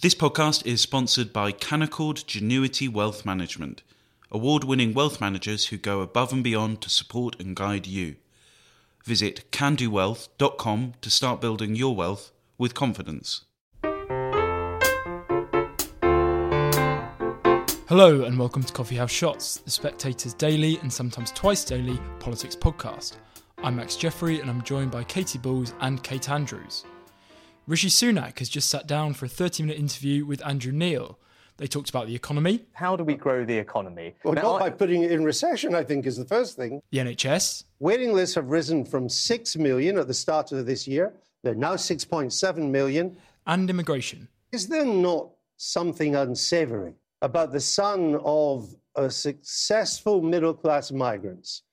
This podcast is sponsored by Canaccord Genuity Wealth Management, award winning wealth managers who go above and beyond to support and guide you. Visit candowealth.com to start building your wealth with confidence. Hello, and welcome to Coffee House Shots, the Spectator's daily and sometimes twice daily politics podcast. I'm Max Jeffery, and I'm joined by Katy Balls and Kate Andrews. Rishi Sunak has just sat down for a 30 minute interview with Andrew Neil. They talked about the economy, How do we grow the economy? Well, Now, not by putting it in recession, I think, is the first thing. the NHS, Waiting lists have risen from 6 million at the start of this year. They're now 6.7 million. and immigration. Is there not something unsavory about the son of a successful middle class migrants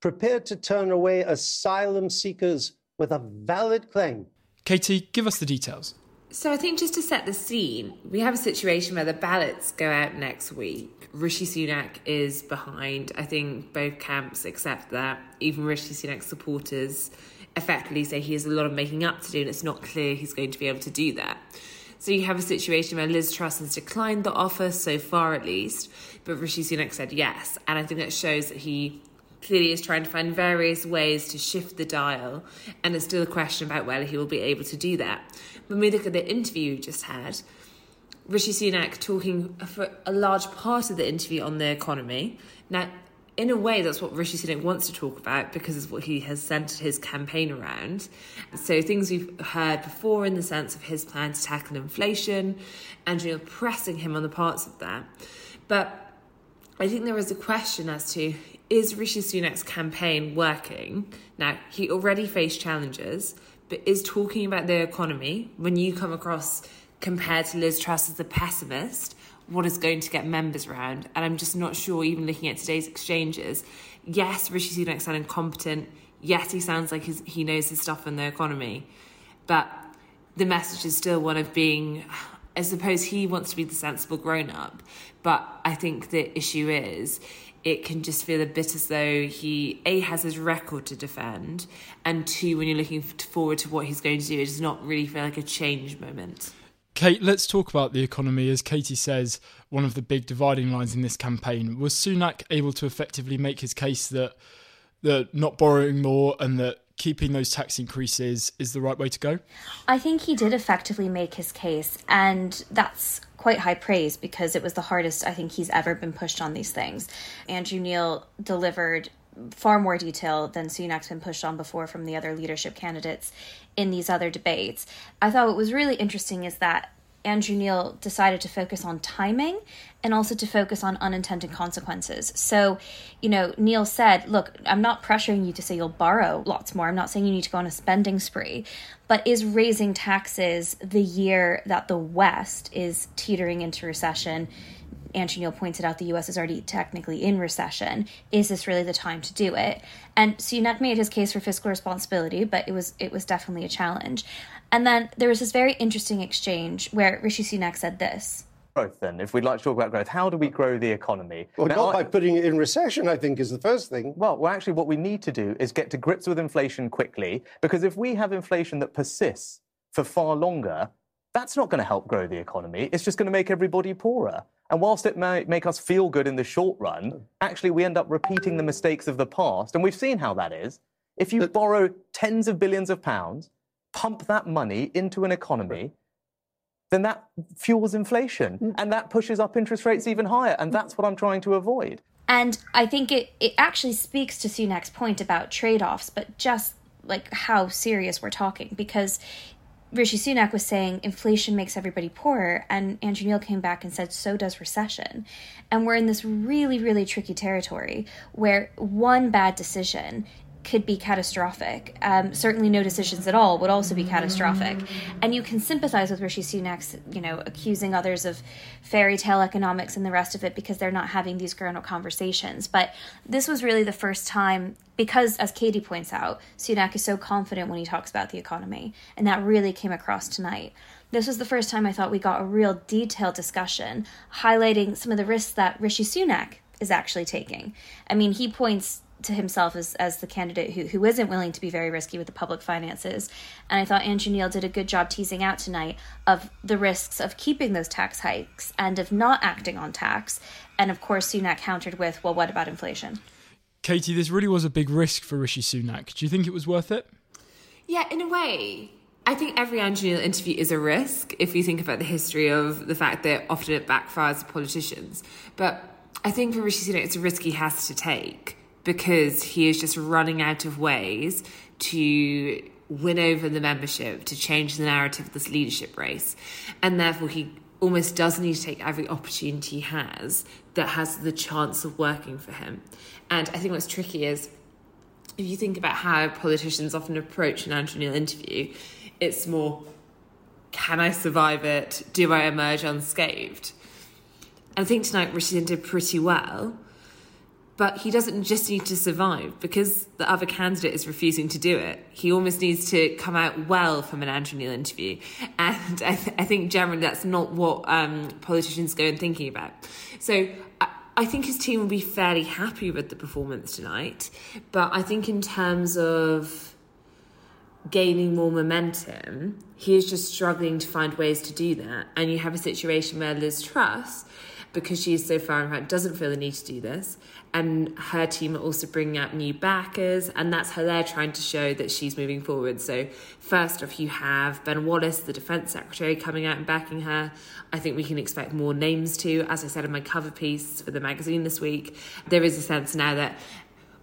prepared to turn away asylum seekers with a valid claim? Katy, give us the details. So I think just to set the scene, we have a situation where the ballots go out next week. Rishi Sunak is behind. I think both camps accept that. Even Rishi Sunak's supporters effectively say he has a lot of making up to do, and it's not clear he's going to be able to do that. So you have a situation where Liz Truss has declined the offer so far, at least, but Rishi Sunak said yes, and I think that shows that he clearly is trying to find various ways to shift the dial, and there's still a question about whether he will be able to do that. When we look at the interview you just had, Rishi Sunak talking for a large part of the interview on the economy. Now, in a way, that's what Rishi Sunak wants to talk about because it's what he has centered his campaign around. So, things we've heard before in the sense of his plan to tackle inflation, and you know, pressing him on the parts of that. But I think there is a question as to is Rishi Sunak's campaign working? Now, he already faced challenges, but is talking about the economy when you come across compared to Liz Truss as a pessimist, what is going to get members round? And I'm just not sure, even looking at today's exchanges. Yes, Rishi Sunak sounds incompetent. Yes, he sounds like his, he knows his stuff in the economy. But the message is still one of being I suppose he wants to be the sensible grown up, but I think the issue is it can just feel a bit as though he a has his record to defend, and two, when you're looking forward to what he's going to do, it does not really feel like a change moment. Kate, let's talk about the economy. As Katy says, one of the big dividing lines in this campaign was Sunak able to effectively make his case that that not borrowing more and that keeping those tax increases is the right way to go. I think he did effectively make his case, and that's quite high praise because it was the hardest I think he's ever been pushed on these things. Andrew Neil delivered far more detail than Sunak's been pushed on before from the other leadership candidates in these other debates. I thought what was really interesting is that Andrew Neil decided to focus on timing and also to focus on unintended consequences. So, you know, Neil said, Look, I'm not pressuring you to say you'll borrow lots more. I'm not saying you need to go on a spending spree. But is raising taxes the year that the West is teetering into recession? Andrew Neil pointed out the US is already technically in recession. Is this really the time to do it? And Sunak made his case for fiscal responsibility, but it was it was definitely a challenge. And then there was this very interesting exchange where Rishi Sunak said this. growth then, if we'd like to talk about growth, how do we grow the economy? Well, Now, not I- by putting it in recession, I think, is the first thing. Well, well, actually, what we need to do is get to grips with inflation quickly, because if we have inflation that persists for far longer, that's not going to help grow the economy. It's just going to make everybody poorer. And whilst it may make us feel good in the short run, actually, we end up repeating the mistakes of the past. And we've seen how that is. If you borrow tens of billions of pounds, pump that money into an economy, then that fuels inflation mm. and that pushes up interest rates even higher. And mm. that's what I'm trying to avoid. And I think it, it actually speaks to Sunak's point about trade offs, but just like how serious we're talking. Because Rishi Sunak was saying inflation makes everybody poorer, and Andrew Neil came back and said so does recession. And we're in this really, really tricky territory where one bad decision could be catastrophic. Um, certainly, no decisions at all would also be catastrophic. And you can sympathize with Rishi Sunak's, you know, accusing others of fairy tale economics and the rest of it because they're not having these grown-up conversations. But this was really the first time, because as Katy points out, Sunak is so confident when he talks about the economy, and that really came across tonight. This was the first time I thought we got a real detailed discussion highlighting some of the risks that Rishi Sunak is actually taking. I mean, he points to himself as, as the candidate who, who isn't willing to be very risky with the public finances. And I thought Andrew Neil did a good job teasing out tonight of the risks of keeping those tax hikes and of not acting on tax. And of course, Sunak countered with, well, what about inflation? Katy, this really was a big risk for Rishi Sunak. Do you think it was worth it? Yeah, in a way. I think every Andrew Neil interview is a risk if you think about the history of the fact that often it backfires to politicians. But I think for Rishi Sunak, it's a risk he has to take because he is just running out of ways to win over the membership, to change the narrative of this leadership race. And therefore, he almost does need to take every opportunity he has that has the chance of working for him. And I think what's tricky is if you think about how politicians often approach an Andrew interview, it's more can I survive it? Do I emerge unscathed? I think tonight Rishi did pretty well but he doesn't just need to survive because the other candidate is refusing to do it. He almost needs to come out well from an Andrew Neil interview. And I, th- I think generally that's not what um, politicians go and thinking about. So I, I think his team will be fairly happy with the performance tonight. But I think in terms of gaining more momentum, he is just struggling to find ways to do that. And you have a situation where Liz Truss because she is so far in front, doesn't feel the need to do this. And her team are also bringing out new backers, and that's how they're trying to show that she's moving forward. So, first off, you have Ben Wallace, the Defence Secretary, coming out and backing her. I think we can expect more names too. As I said in my cover piece for the magazine this week, there is a sense now that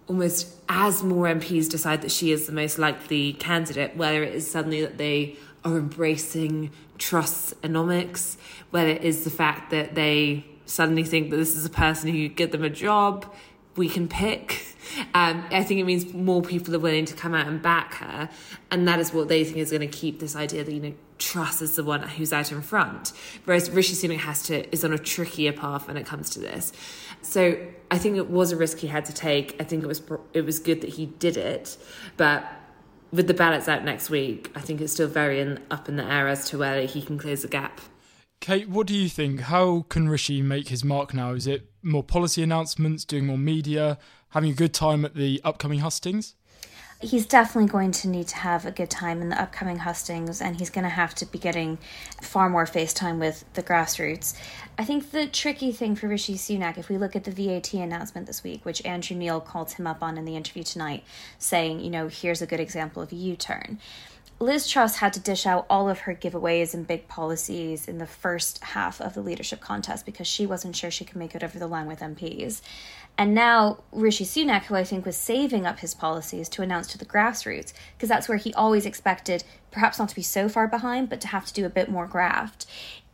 almost as more MPs decide that she is the most likely candidate, whether it is suddenly that they are embracing Truss Trussonomics, whether it is the fact that they suddenly think that this is a person who get them a job, we can pick. Um, I think it means more people are willing to come out and back her, and that is what they think is going to keep this idea that you know Truss is the one who's out in front, whereas Rishi Sunak has to is on a trickier path when it comes to this. So I think it was a risk he had to take. I think it was it was good that he did it, but with the ballots out next week, I think it's still very in, up in the air as to whether he can close the gap. Kate, what do you think? How can Rishi make his mark now? Is it more policy announcements, doing more media, having a good time at the upcoming hustings? he's definitely going to need to have a good time in the upcoming hustings and he's going to have to be getting far more face time with the grassroots. I think the tricky thing for Rishi Sunak, if we look at the VAT announcement this week, which Andrew Neil called him up on in the interview tonight, saying, you know, here's a good example of a U turn. Liz Truss had to dish out all of her giveaways and big policies in the first half of the leadership contest because she wasn't sure she could make it over the line with MPs. And now Rishi Sunak, who I think was saving up his policies to announce to the grassroots, because that's where he always expected perhaps not to be so far behind, but to have to do a bit more graft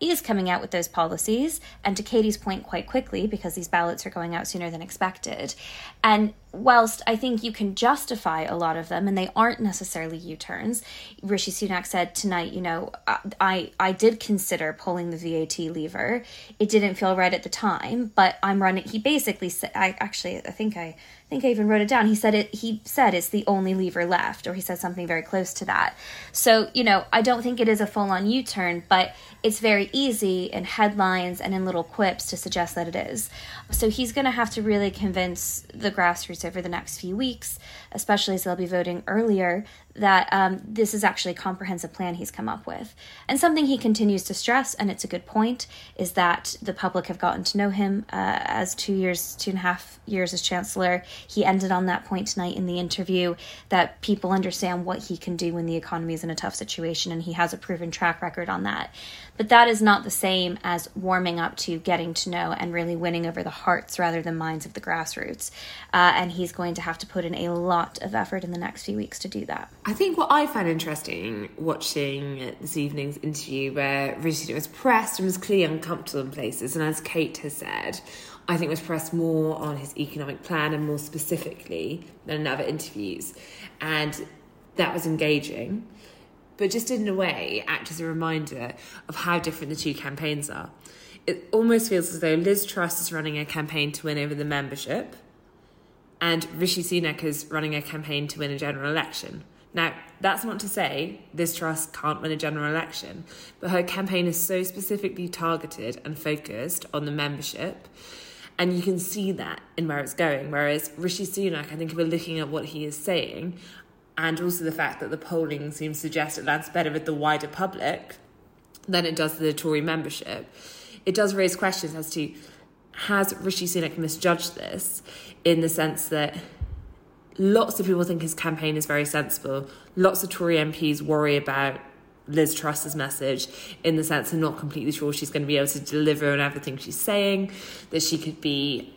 is coming out with those policies, and to Katy's point, quite quickly because these ballots are going out sooner than expected. And whilst I think you can justify a lot of them, and they aren't necessarily U turns, Rishi Sunak said tonight, you know, I, I did consider pulling the VAT lever. It didn't feel right at the time, but I'm running. He basically said, I actually, I think I I think I even wrote it down. He said it. He said it's the only lever left, or he said something very close to that. So you know, I don't think it is a full-on U-turn, but it's very easy in headlines and in little quips to suggest that it is. So he's going to have to really convince the grassroots over the next few weeks, especially as they'll be voting earlier, that um, this is actually a comprehensive plan he's come up with. And something he continues to stress, and it's a good point, is that the public have gotten to know him uh, as two years, two and a half years as chancellor. He ended on that point tonight in the interview that people understand what he can do when the economy is in a tough situation, and he has a proven track record on that. But that is not the same as warming up to getting to know and really winning over the hearts rather than minds of the grassroots. Uh, and he's going to have to put in a lot of effort in the next few weeks to do that. I think what I found interesting watching this evening's interview, where Rishi was pressed and was clearly uncomfortable in places, and as Kate has said, I think was pressed more on his economic plan and more specifically than in other interviews. And that was engaging, but just in a way act as a reminder of how different the two campaigns are. It almost feels as though Liz Truss is running a campaign to win over the membership, and Rishi Sunak is running a campaign to win a general election. Now, that's not to say this Truss can't win a general election, but her campaign is so specifically targeted and focused on the membership And you can see that in where it's going. Whereas Rishi Sunak, I think if we're looking at what he is saying, and also the fact that the polling seems to suggest it lands better with the wider public than it does the Tory membership, it does raise questions as to has Rishi Sunak misjudged this in the sense that lots of people think his campaign is very sensible. Lots of Tory MPs worry about Liz Truss's message in the sense they're not completely sure she's going to be able to deliver on everything she's saying, that she could be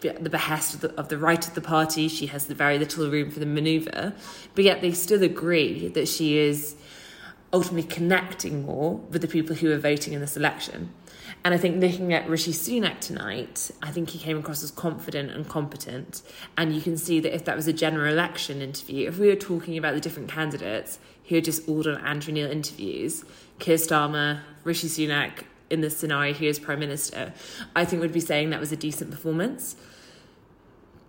the behest of the, of the right of the party. She has very little room for the manoeuvre. But yet they still agree that she is ultimately connecting more with the people who are voting in this election. And I think looking at Rishi Sunak tonight, I think he came across as confident and competent. And you can see that if that was a general election interview, if we were talking about the different candidates who had just all done Andrew Neil interviews, Keir Starmer, Rishi Sunak, in this scenario here as Prime Minister, I think would be saying that was a decent performance.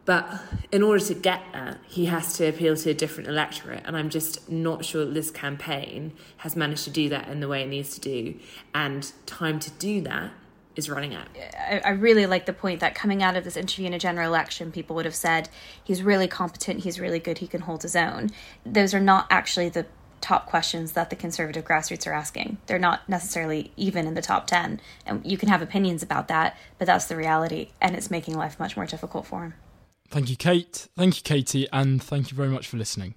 But in order to get that, he has to appeal to a different electorate. And I'm just not sure this campaign has managed to do that in the way it needs to do. And time to do that is running out. I, I really like the point that coming out of this interview in a general election, people would have said he's really competent, he's really good, he can hold his own. Those are not actually the top questions that the conservative grassroots are asking. They're not necessarily even in the top 10. And you can have opinions about that, but that's the reality. And it's making life much more difficult for him. Thank you, Kate. Thank you, Katy. And thank you very much for listening.